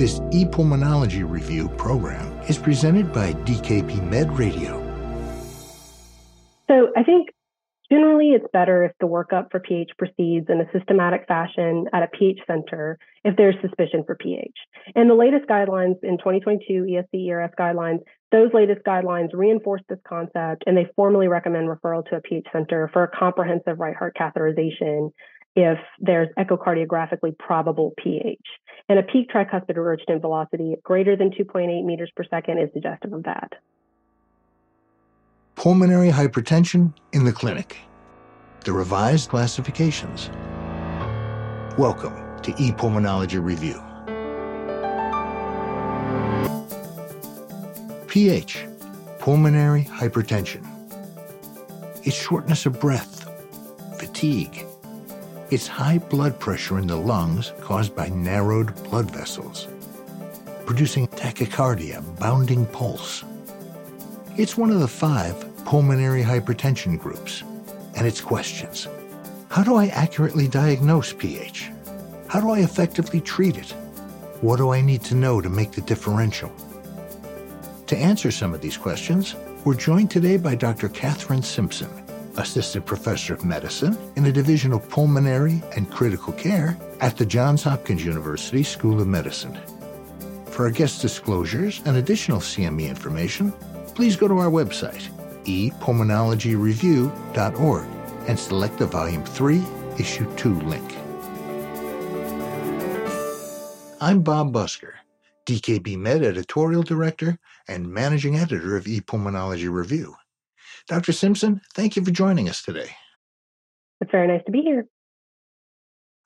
This ePulmonology Review program is presented by DKB Med Radio. So I think generally it's better if the workup for pH proceeds in a systematic fashion at a pH center if there's suspicion for pH. And the latest guidelines in 2022 ESC ERS guidelines, those latest guidelines reinforce this concept and they formally recommend referral to a pH center for a comprehensive right heart catheterization if there's echocardiographically probable pH. And a peak tricuspid regurgitant velocity greater than 2.8 meters per second is suggestive of that. Pulmonary hypertension in the clinic. The revised classifications. Welcome to ePulmonology Review. pH, pulmonary hypertension. It's shortness of breath, fatigue, it's high blood pressure in the lungs caused by narrowed blood vessels, producing tachycardia, bounding pulse. It's one of the five pulmonary hypertension groups, and its questions. How do I accurately diagnose pH? How do I effectively treat it? What do I need to know to make the differential? To answer some of these questions, we're joined today by Dr. Catherine Simpson, Assistant Professor of Medicine in the Division of Pulmonary and Critical Care at the Johns Hopkins University School of Medicine. For our guest disclosures and additional CME information, please go to our website, epulmonologyreview.org, and select the Volume 3, Issue 2 link. I'm Bob Busker, DKB Med Editorial Director and Managing Editor of ePulmonology Review. Dr. Simpson, thank you for joining us today. It's very nice to be here.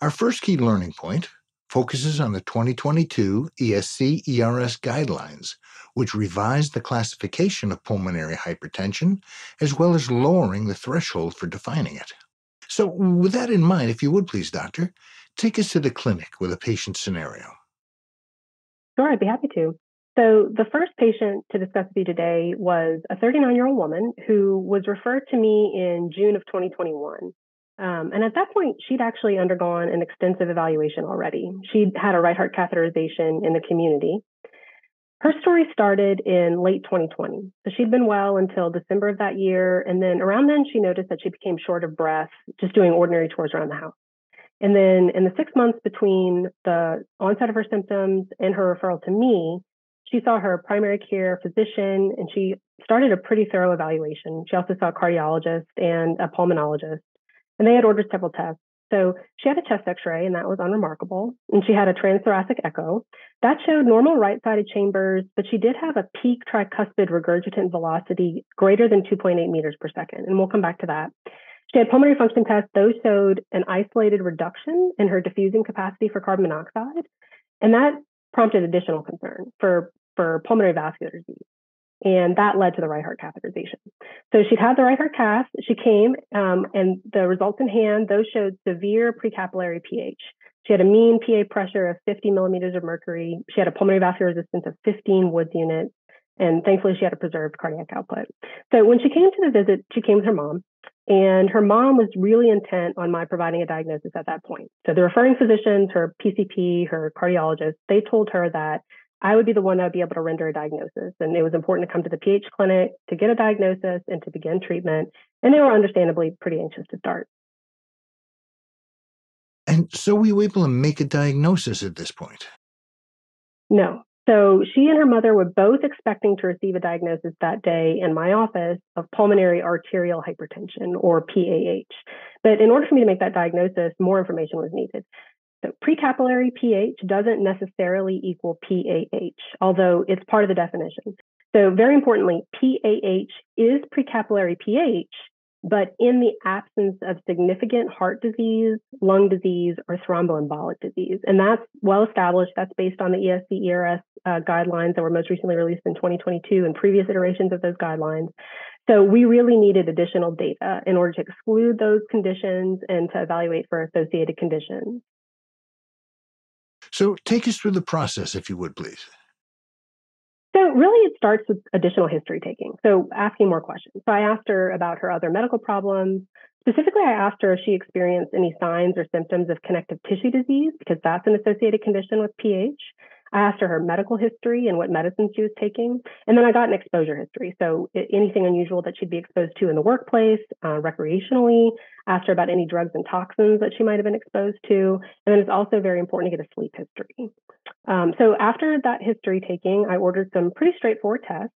Our first key learning point focuses on the 2022 ESC ERS guidelines, which revised the classification of pulmonary hypertension as well as lowering the threshold for defining it. So, with that in mind, if you would please, Doctor, take us to the clinic with a patient scenario. Sure, I'd be happy to. So, the first patient to discuss with you today was a 39 year old woman who was referred to me in June of 2021. Um, and at that point, she'd actually undergone an extensive evaluation already. She'd had a right heart catheterization in the community. Her story started in late 2020. So she'd been well until December of that year. And then around then, she noticed that she became short of breath just doing ordinary chores around the house. And then in the six months between the onset of her symptoms and her referral to me, she saw her primary care physician and she started a pretty thorough evaluation. She also saw a cardiologist and a pulmonologist, and they had ordered several tests. So she had a chest x ray, and that was unremarkable. And she had a transthoracic echo. That showed normal right sided chambers, but she did have a peak tricuspid regurgitant velocity greater than 2.8 meters per second. And we'll come back to that. She had pulmonary function tests. Those showed an isolated reduction in her diffusing capacity for carbon monoxide. And that prompted additional concern for, for pulmonary vascular disease. And that led to the right heart catheterization. So she'd had the right heart cath. She came, um, and the results in hand, those showed severe precapillary pH. She had a mean PA pressure of 50 millimeters of mercury. She had a pulmonary vascular resistance of 15 Woods units. And thankfully, she had a preserved cardiac output. So when she came to the visit, she came with her mom. And her mom was really intent on my providing a diagnosis at that point. So the referring physicians, her PCP, her cardiologist, they told her that I would be the one that would be able to render a diagnosis. And it was important to come to the PH clinic to get a diagnosis and to begin treatment. And they were understandably pretty anxious to start. And so were you able to make a diagnosis at this point? No. So she and her mother were both expecting to receive a diagnosis that day in my office of pulmonary arterial hypertension or PAH. But in order for me to make that diagnosis, more information was needed. So precapillary pH doesn't necessarily equal PAH, although it's part of the definition. So very importantly, PAH is precapillary pH, but in the absence of significant heart disease, lung disease, or thromboembolic disease. And that's well established. That's based on the ESC ERS uh, guidelines that were most recently released in 2022 and previous iterations of those guidelines. So we really needed additional data in order to exclude those conditions and to evaluate for associated conditions. So take us through the process, if you would, please. So really it starts with additional history taking. So asking more questions. So I asked her about her other medical problems. Specifically, I asked her if she experienced any signs or symptoms of connective tissue disease, because that's an associated condition with PH. I asked her her medical history and what medicines she was taking. And then I got an exposure history. So anything unusual that she'd be exposed to in the workplace, uh, recreationally, asked her about any drugs and toxins that she might have been exposed to. And then it's also very important to get a sleep history. Um, so after that history taking, I ordered some pretty straightforward tests.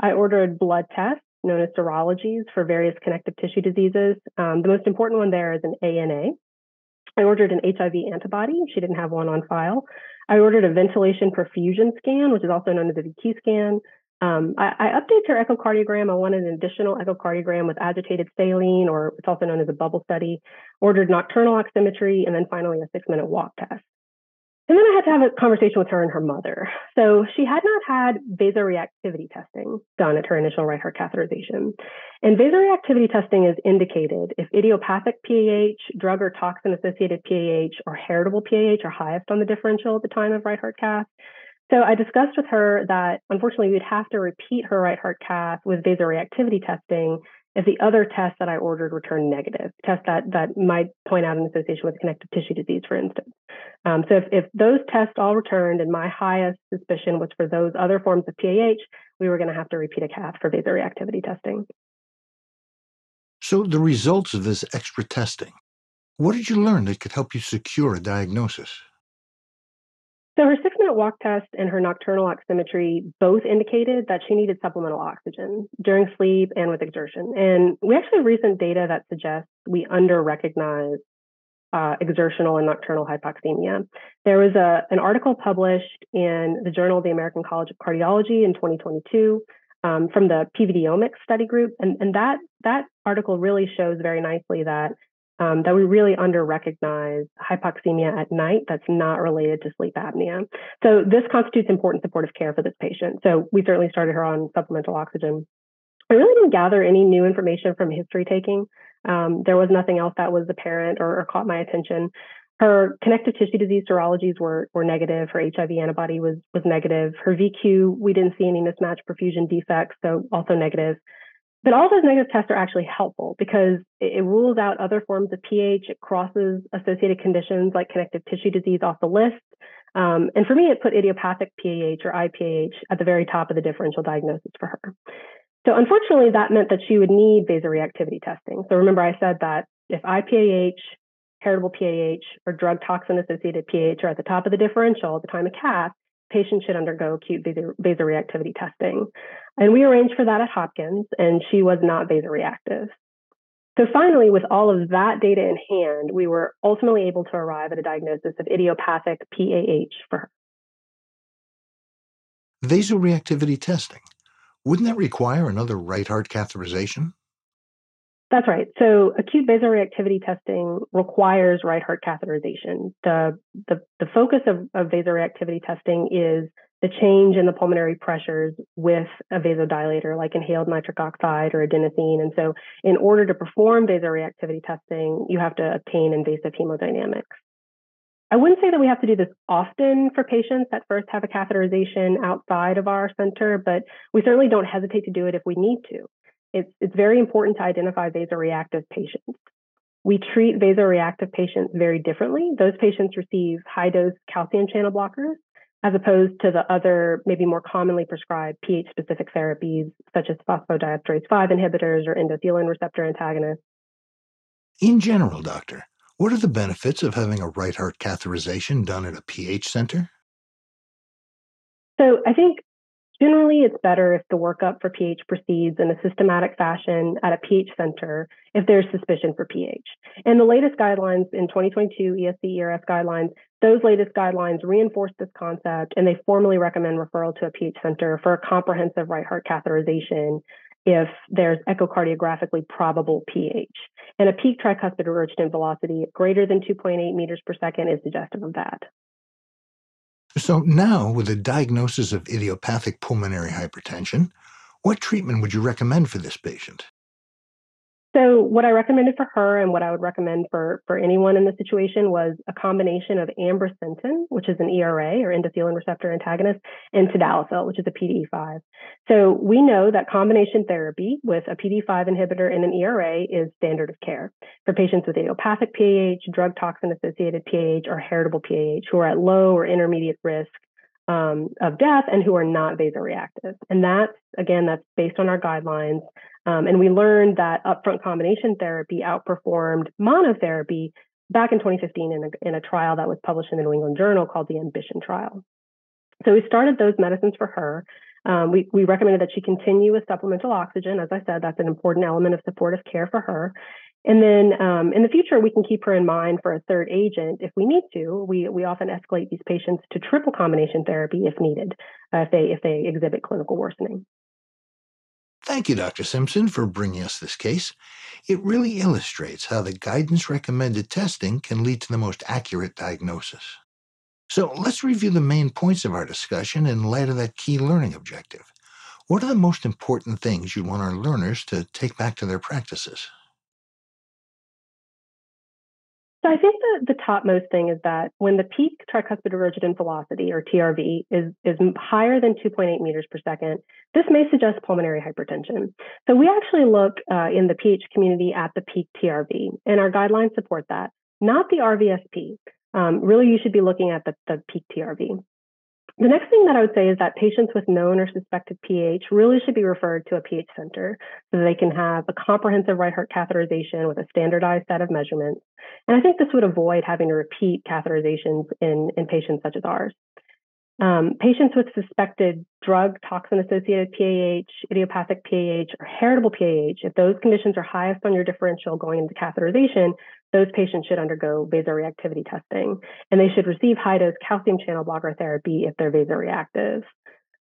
I ordered blood tests known as serologies for various connective tissue diseases. Um, the most important one there is an ANA. I ordered an HIV antibody. She didn't have one on file. I ordered a ventilation perfusion scan, which is also known as a VQ scan. Um, I, I updated her echocardiogram. I wanted an additional echocardiogram with agitated saline, or it's also known as a bubble study. Ordered nocturnal oximetry, and then finally a six-minute walk test. And then I had to have a conversation with her and her mother. So she had not had vasoreactivity testing done at her initial right heart catheterization. And vasoreactivity testing is indicated if idiopathic PAH, drug or toxin associated PAH, or heritable PAH are highest on the differential at the time of right heart cath. So I discussed with her that unfortunately we'd have to repeat her right heart cath with vasoreactivity testing if the other tests that I ordered returned negative, tests that, that might point out an association with connective tissue disease, for instance. Um, so if, if those tests all returned and my highest suspicion was for those other forms of PAH, we were going to have to repeat a cath for vasoreactivity testing. So the results of this extra testing, what did you learn that could help you secure a diagnosis? So her six minute walk test and her nocturnal oximetry both indicated that she needed supplemental oxygen during sleep and with exertion. And we actually have recent data that suggests we under recognize uh, exertional and nocturnal hypoxemia. There was a, an article published in the Journal of the American College of Cardiology in 2022 um, from the PVDomics study group, and, and that that article really shows very nicely that um, that we really under recognize hypoxemia at night that's not related to sleep apnea. So this constitutes important supportive care for this patient. So we certainly started her on supplemental oxygen. I really didn't gather any new information from history taking. Um, there was nothing else that was apparent or, or, caught my attention. Her connective tissue disease serologies were, were negative. Her HIV antibody was, was negative. Her VQ, we didn't see any mismatch perfusion defects, so also negative. But all those negative tests are actually helpful because it, rules out other forms of pH. It crosses associated conditions like connective tissue disease off the list. Um, and for me, it put idiopathic PAH or IPAH at the very top of the differential diagnosis for her. So unfortunately, that meant that she would need vasoreactivity testing. So remember, I said that if IPAH, heritable PAH, or drug toxin associated PAH are at the top of the differential at the time of cath, patients should undergo acute vasoreactivity testing. And we arranged for that at Hopkins, and she was not vasoreactive. So finally, with all of that data in hand, we were ultimately able to arrive at a diagnosis of idiopathic PAH for her. Vasoreactivity testing. Wouldn't that require another right heart catheterization? That's right. So acute vasoreactivity testing requires right heart catheterization. The, the, the focus of, of vasoreactivity testing is the change in the pulmonary pressures with a vasodilator like inhaled nitric oxide or adenosine. And so in order to perform vasoreactivity testing, you have to obtain invasive hemodynamics. I wouldn't say that we have to do this often for patients that first have a catheterization outside of our center, but we certainly don't hesitate to do it if we need to it's, it's very important to identify vasoreactive patients. We treat vasoreactive patients very differently. Those patients receive high dose calcium channel blockers as opposed to the other, maybe more commonly prescribed pH specific therapies, such as phosphodiesterase 5 inhibitors or endothelin receptor antagonists. In general, doctor, what are the benefits of having a right heart catheterization done at a pH center? So I think Generally, it's better if the workup for pH proceeds in a systematic fashion at a pH center if there's suspicion for pH. And the latest guidelines in 2022 ESC ERS guidelines, those latest guidelines reinforce this concept and they formally recommend referral to a pH center for a comprehensive right heart catheterization if there's echocardiographically probable pH. And a peak tricuspid regurgitant velocity greater than 2.8 meters per second is suggestive of that. So now, with a diagnosis of idiopathic pulmonary hypertension, what treatment would you recommend for this patient? So what I recommended for her and what I would recommend for, for anyone in the situation was a combination of ambrisentan, which is an ERA or endothelin receptor antagonist, and tadalafil, which is a PDE5. So we know that combination therapy with a PDE5 inhibitor and an ERA is standard of care for patients with idiopathic PAH, drug toxin associated PAH, or heritable PAH who are at low or intermediate risk um, of death and who are not vasoreactive. And that's, again, that's based on our guidelines. Um, and we learned that upfront combination therapy outperformed monotherapy back in 2015 in a, in a trial that was published in the New England Journal called the Ambition Trial. So we started those medicines for her. Um, we, we recommended that she continue with supplemental oxygen. As I said, that's an important element of supportive care for her. And then um, in the future, we can keep her in mind for a third agent if we need to. We, we often escalate these patients to triple combination therapy if needed, uh, if, they, if they exhibit clinical worsening. Thank you, Dr. Simpson, for bringing us this case. It really illustrates how the guidance recommended testing can lead to the most accurate diagnosis. So let's review the main points of our discussion in light of that key learning objective. What are the most important things you want our learners to take back to their practices? So I think the, the topmost thing is that when the peak tricuspid regurgitant velocity, or TRV, is, is higher than 2.8 meters per second, this may suggest pulmonary hypertension. So we actually look uh, in the PH community at the peak TRV, and our guidelines support that, not the RVSP. Um, really, you should be looking at the, the peak TRV. The next thing that I would say is that patients with known or suspected PH really should be referred to a PH center so they can have a comprehensive right heart catheterization with a standardized set of measurements. And I think this would avoid having to repeat catheterizations in, in patients such as ours. Um, patients with suspected drug toxin associated PAH, idiopathic PAH, or heritable PAH, if those conditions are highest on your differential going into catheterization, those patients should undergo vasoreactivity testing and they should receive high dose calcium channel blocker therapy if they're vasoreactive.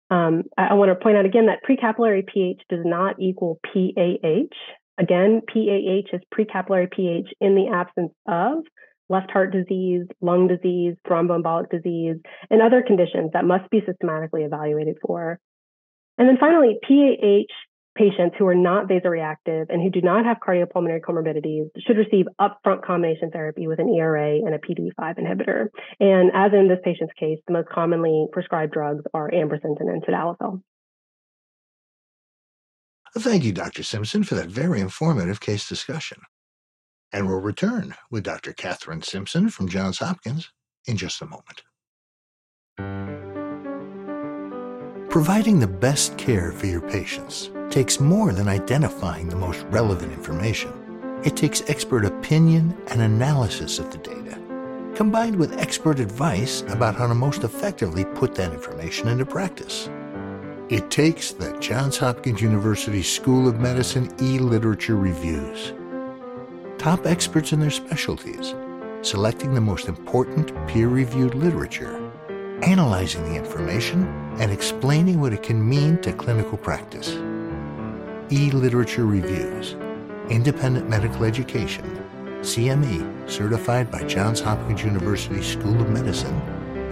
Um, I, I want to point out again that precapillary pH does not equal PAH. Again, PAH is precapillary pH in the absence of left heart disease, lung disease, thromboembolic disease, and other conditions that must be systematically evaluated for. And then finally, PAH patients who are not vasoreactive and who do not have cardiopulmonary comorbidities should receive upfront combination therapy with an ERA and a PD5 inhibitor. And as in this patient's case, the most commonly prescribed drugs are ambrisentan and tadalafil. Thank you, Dr. Simpson, for that very informative case discussion. And we'll return with Dr. Catherine Simpson from Johns Hopkins in just a moment. Providing the best care for your patients takes more than identifying the most relevant information. It takes expert opinion and analysis of the data, combined with expert advice about how to most effectively put that information into practice. It takes the Johns Hopkins University School of Medicine e-literature reviews top experts in their specialties, selecting the most important peer-reviewed literature, analyzing the information, and explaining what it can mean to clinical practice. E-Literature Reviews, Independent Medical Education, CME, certified by Johns Hopkins University School of Medicine,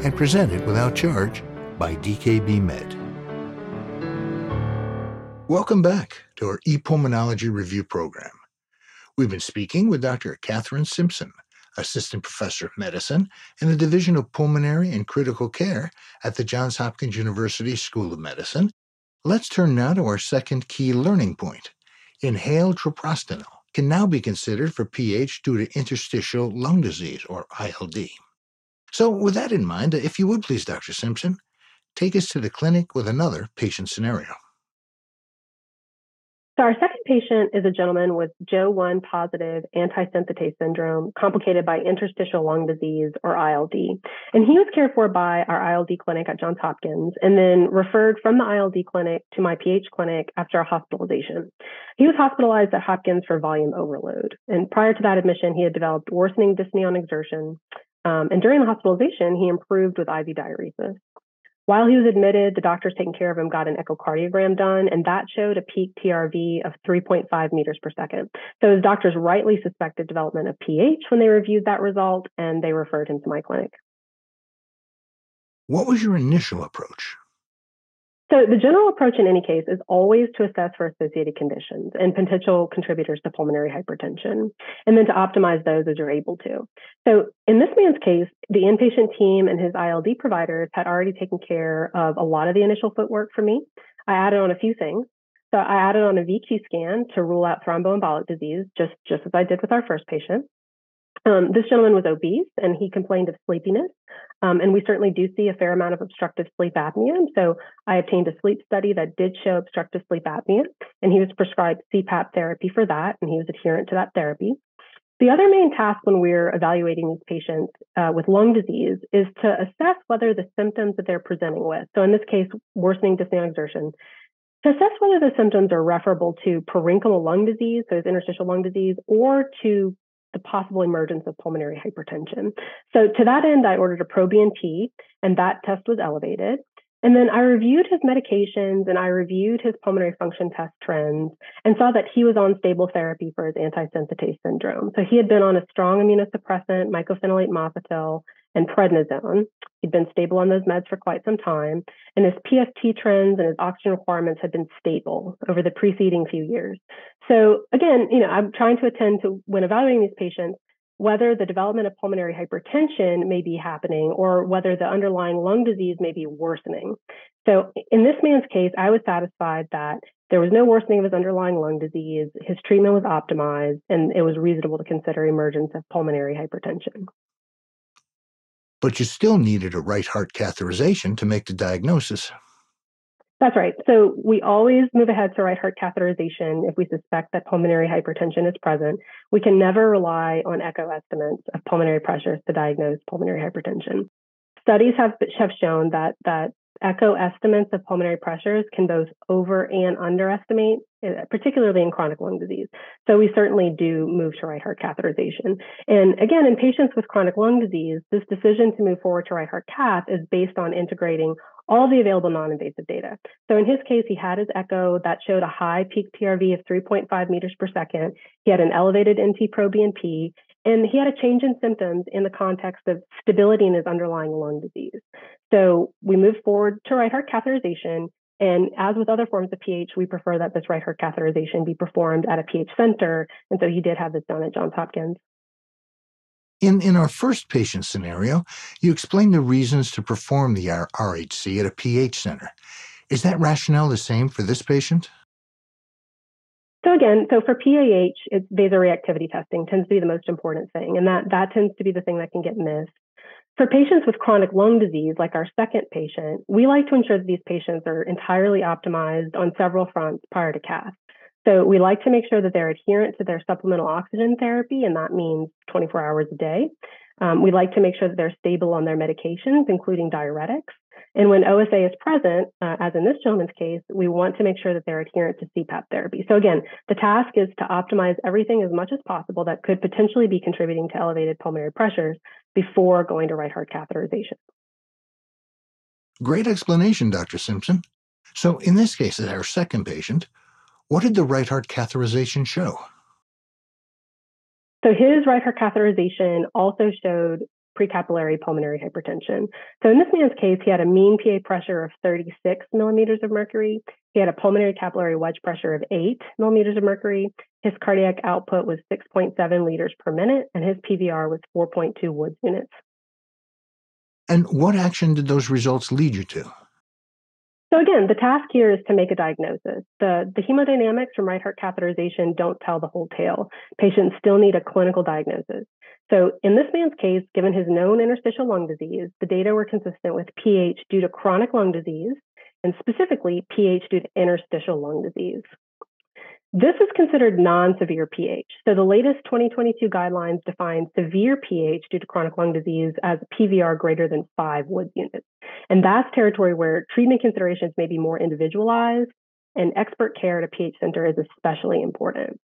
and presented without charge by DKB Med. Welcome back to our ePulmonology Review Program. We've been speaking with Dr. Catherine Simpson, Assistant Professor of Medicine in the Division of Pulmonary and Critical Care at the Johns Hopkins University School of Medicine. Let's turn now to our second key learning point. Inhaled treprostinil can now be considered for PH due to interstitial lung disease, or ILD. So, with that in mind, if you would please, Dr. Simpson, take us to the clinic with another patient scenario. So our second patient is a gentleman with Jo-1 positive antisynthetase syndrome complicated by interstitial lung disease or ILD. And he was cared for by our ILD clinic at Johns Hopkins and then referred from the ILD clinic to my PH clinic after a hospitalization. He was hospitalized at Hopkins for volume overload. And prior to that admission, he had developed worsening dyspnea on exertion. Um, and during the hospitalization, he improved with IV diuresis. While he was admitted, the doctors taking care of him got an echocardiogram done, and that showed a peak TRV of 3.5 meters per second. So his doctors rightly suspected development of PH when they reviewed that result, and they referred him to my clinic. What was your initial approach? So the general approach in any case is always to assess for associated conditions and potential contributors to pulmonary hypertension, and then to optimize those as you're able to. So in this man's case, the inpatient team and his ILD providers had already taken care of a lot of the initial footwork for me. I added on a few things. So I added on a VQ scan to rule out thromboembolic disease, just, just as I did with our first patient. Um, this gentleman was obese and he complained of sleepiness. Um, and we certainly do see a fair amount of obstructive sleep apnea. And So I obtained a sleep study that did show obstructive sleep apnea, and he was prescribed CPAP therapy for that, and he was adherent to that therapy. The other main task when we're evaluating these patients uh, with lung disease is to assess whether the symptoms that they're presenting with, so in this case, worsening dyspnea exertion, to assess whether the symptoms are referable to parenchymal lung disease, so interstitial lung disease, or to the possible emergence of pulmonary hypertension. So to that end, I ordered a proBNP, and that test was elevated. And then I reviewed his medications and I reviewed his pulmonary function test trends and saw that he was on stable therapy for his antisynthetase syndrome. So he had been on a strong immunosuppressant, mycophenolate mofetil, and prednisone. He'd been stable on those meds for quite some time, and his PFT trends and his oxygen requirements had been stable over the preceding few years. So again, you know, I'm trying to attend to when evaluating these patients whether the development of pulmonary hypertension may be happening or whether the underlying lung disease may be worsening. So in this man's case, I was satisfied that there was no worsening of his underlying lung disease, his treatment was optimized, and it was reasonable to consider emergence of pulmonary hypertension but you still needed a right heart catheterization to make the diagnosis. That's right. So we always move ahead to right heart catheterization if we suspect that pulmonary hypertension is present. We can never rely on echo estimates of pulmonary pressures to diagnose pulmonary hypertension. Studies have, have shown that, that echo estimates of pulmonary pressures can both over and underestimate, eh, particularly in chronic lung disease. So we certainly do move to right heart catheterization. And again, in patients with chronic lung disease, this decision to move forward to right heart cath is based on integrating all the available non-invasive data. So in his case, he had his echo that showed a high peak TRV of 3.5 meters per second. He had an elevated NT-proBNP, and he had a change in symptoms in the context of stability in his underlying lung disease. So we moved forward to right heart catheterization. And as with other forms of PH, we prefer that this right heart catheterization be performed at a PH center. And so he did have this done at Johns Hopkins. In, in our first patient scenario, you explained the reasons to perform the RHC at a PH center. Is that rationale the same for this patient? So again, so for PAH, it's vasoreactivity testing tends to be the most important thing, and that that tends to be the thing that can get missed. For patients with chronic lung disease, like our second patient, we like to ensure that these patients are entirely optimized on several fronts prior to cath. So we like to make sure that they're adherent to their supplemental oxygen therapy, and that means 24 hours a day. Um, we like to make sure that they're stable on their medications, including diuretics. And when OSA is present, uh, as in this gentleman's case, we want to make sure that they're adherent to CPAP therapy. So again, the task is to optimize everything as much as possible that could potentially be contributing to elevated pulmonary pressures before going to right heart catheterization. Great explanation, Dr. Simpson. So in this case, as our second patient, what did the right heart catheterization show? So his right heart catheterization also showed precapillary pulmonary hypertension. So in this man's case, he had a mean PA pressure of 36 millimeters of mercury. He had a pulmonary capillary wedge pressure of 8 millimeters of mercury. His cardiac output was 6.7 liters per minute, and his PVR was 4.2 Woods units. And what action did those results lead you to? So again, the task here is to make a diagnosis. The, the hemodynamics from right heart catheterization don't tell the whole tale. Patients still need a clinical diagnosis. So in this man's case, given his known interstitial lung disease, the data were consistent with PH due to chronic lung disease, and specifically PH due to interstitial lung disease. This is considered non-severe pH. So the latest 2022 guidelines define severe pH due to chronic lung disease as PVR greater than five Woods units. And that's territory where treatment considerations may be more individualized and expert care at a pH center is especially important.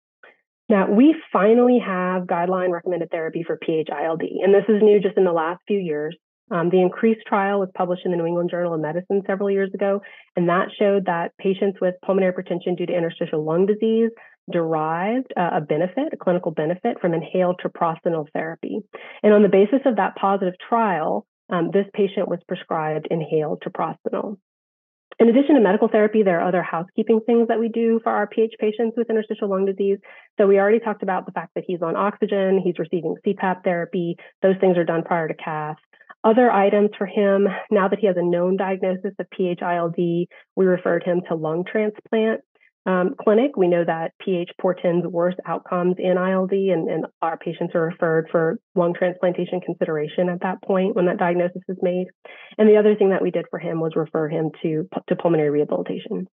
Now, we finally have guideline recommended therapy for PH-ILD, and this is new just in the last few years. Um, the INCREASE trial was published in the New England Journal of Medicine several years ago, and that showed that patients with pulmonary hypertension due to interstitial lung disease derived uh, a benefit, a clinical benefit from inhaled treprostinil therapy. And on the basis of that positive trial, um, this patient was prescribed inhaled treprostinil. In addition to medical therapy, there are other housekeeping things that we do for our PH patients with interstitial lung disease. So we already talked about the fact that he's on oxygen, he's receiving CPAP therapy. Those things are done prior to cath. Other items for him, now that he has a known diagnosis of PH-ILD, we referred him to lung transplant. um, clinic. We know that pH portends worse outcomes in ILD, and, and our patients are referred for lung transplantation consideration at that point when that diagnosis is made. And the other thing that we did for him was refer him to, to pulmonary rehabilitation.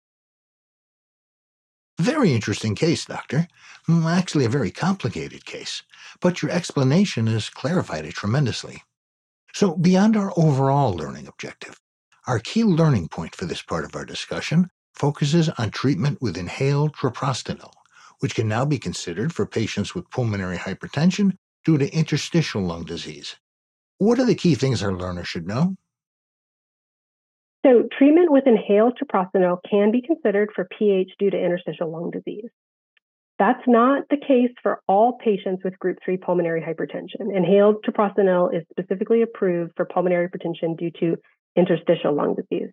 Very interesting case, Doctor. Mm, actually, a very complicated case, but your explanation has clarified it tremendously. So, beyond our overall learning objective, our key learning point for this part of our discussion focuses on treatment with inhaled treprostinil, which can now be considered for patients with pulmonary hypertension due to interstitial lung disease. What are the key things our learner should know? So, treatment with inhaled treprostinil can be considered for PH due to interstitial lung disease. That's not the case for all patients with group 3 pulmonary hypertension. Inhaled treprostinil is specifically approved for pulmonary hypertension due to interstitial lung disease.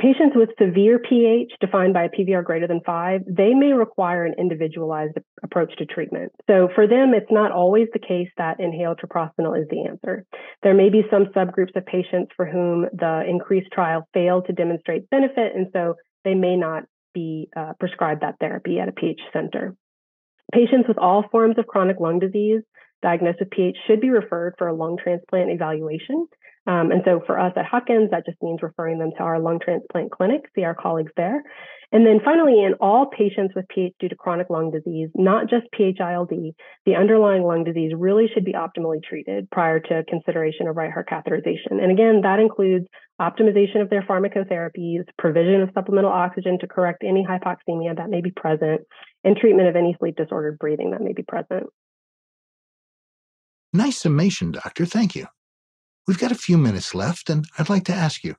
Patients with severe pH, defined by a PVR greater than five, they may require an individualized approach to treatment. So for them, it's not always the case that inhaled treprostinil is the answer. There may be some subgroups of patients for whom the INCREASE trial failed to demonstrate benefit, and so they may not be uh, prescribed that therapy at a pH center. Patients with all forms of chronic lung disease diagnosed with pH should be referred for a lung transplant evaluation. Um, and so for us at Hopkins, that just means referring them to our lung transplant clinic, see our colleagues there. And then finally, in all patients with PH due to chronic lung disease, not just PH-ILD, the underlying lung disease really should be optimally treated prior to consideration of right heart catheterization. And again, that includes optimization of their pharmacotherapies, provision of supplemental oxygen to correct any hypoxemia that may be present, and treatment of any sleep disordered breathing that may be present. Nice summation, doctor. Thank you. We've got a few minutes left, and I'd like to ask you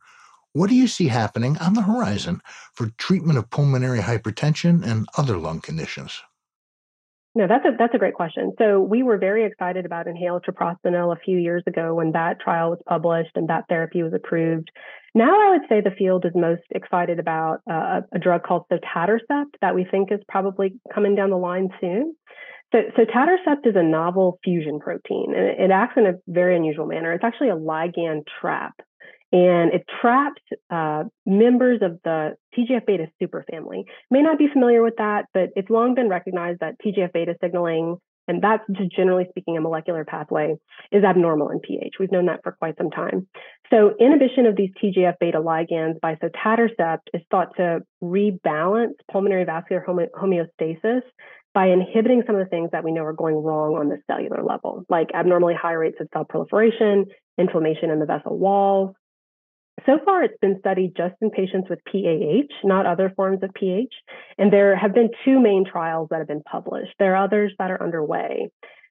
what do you see happening on the horizon for treatment of pulmonary hypertension and other lung conditions? No, that's a that's a great question. So we were very excited about inhaled treprostinil a few years ago when that trial was published and that therapy was approved. Now I would say the field is most excited about uh, a drug called sotatercept that we think is probably coming down the line soon. So, so sotatercept is a novel fusion protein, and it, it acts in a very unusual manner. It's actually a ligand trap, and it traps uh, members of the TGF beta superfamily. May not be familiar with that, but it's long been recognized that TGF beta signaling, and that's just generally speaking a molecular pathway, is abnormal in pH. We've known that for quite some time. So, inhibition of these TGF beta ligands by sotatercept is thought to rebalance pulmonary vascular homeostasis by inhibiting some of the things that we know are going wrong on the cellular level, like abnormally high rates of cell proliferation, inflammation in the vessel walls. So far, it's been studied just in patients with PAH, not other forms of PH. And there have been two main trials that have been published. There are others that are underway.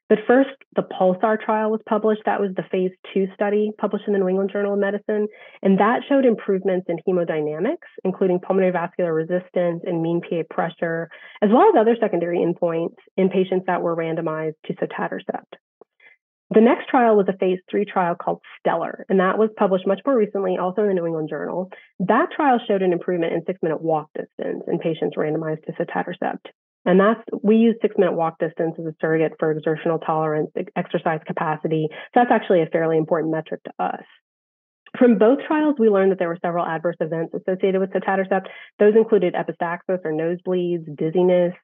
But first, the Pulsar trial was published. That was the phase two study published in the New England Journal of Medicine. And that showed improvements in hemodynamics, including pulmonary vascular resistance and mean PA pressure, as well as other secondary endpoints in patients that were randomized to sotatercept. The next trial was a phase three trial called Stellar, and that was published much more recently, also in the New England Journal. That trial showed an improvement in six minute walk distance in patients randomized to sotatercept. And that's, we use six minute walk distance as a surrogate for exertional tolerance, exercise capacity. So that's actually a fairly important metric to us. From both trials, we learned that there were several adverse events associated with sotatercept. Those included epistaxis or nosebleeds, dizziness.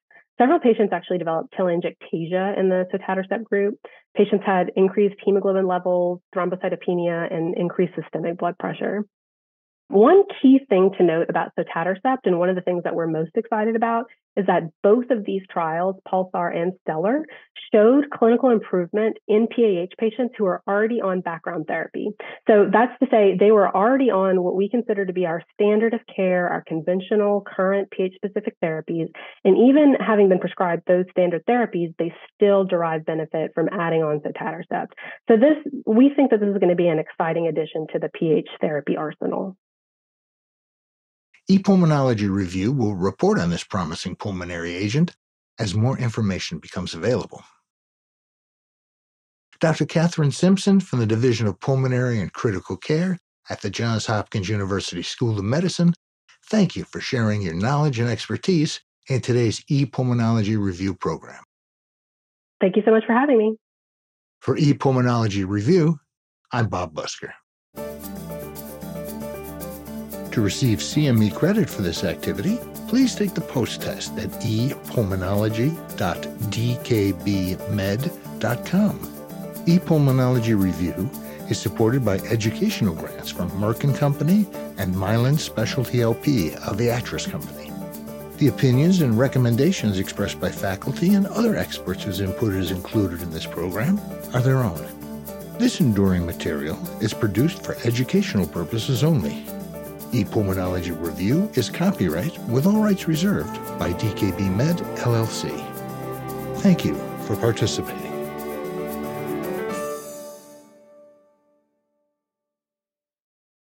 Several patients actually developed telangiectasia in the sotatercept group. Patients had increased hemoglobin levels, thrombocytopenia, and increased systemic blood pressure. One key thing to note about sotatercept, and one of the things that we're most excited about, is that both of these trials, Pulsar and Stellar, showed clinical improvement in PAH patients who are already on background therapy. So that's to say they were already on what we consider to be our standard of care, our conventional current pH specific therapies. And even having been prescribed those standard therapies, they still derive benefit from adding on sotatercept. So this, we think that this is going to be an exciting addition to the pH therapy arsenal ePulmonology Review will report on this promising pulmonary agent as more information becomes available. Dr. Catherine Simpson from the Division of Pulmonary and Critical Care at the Johns Hopkins University School of Medicine, thank you for sharing your knowledge and expertise in today's ePulmonology Review program. Thank you so much for having me. For ePulmonology Review, I'm Bob Busker. To receive CME credit for this activity, please take the post test at epulmonology.dkbmed.com. ePulmonology Review is supported by educational grants from Merck & Company and Mylan Specialty LP of the Company. The opinions and recommendations expressed by faculty and other experts whose input is included in this program are their own. This enduring material is produced for educational purposes only. ePulmonology Review is copyright with all rights reserved by DKB Med LLC. Thank you for participating.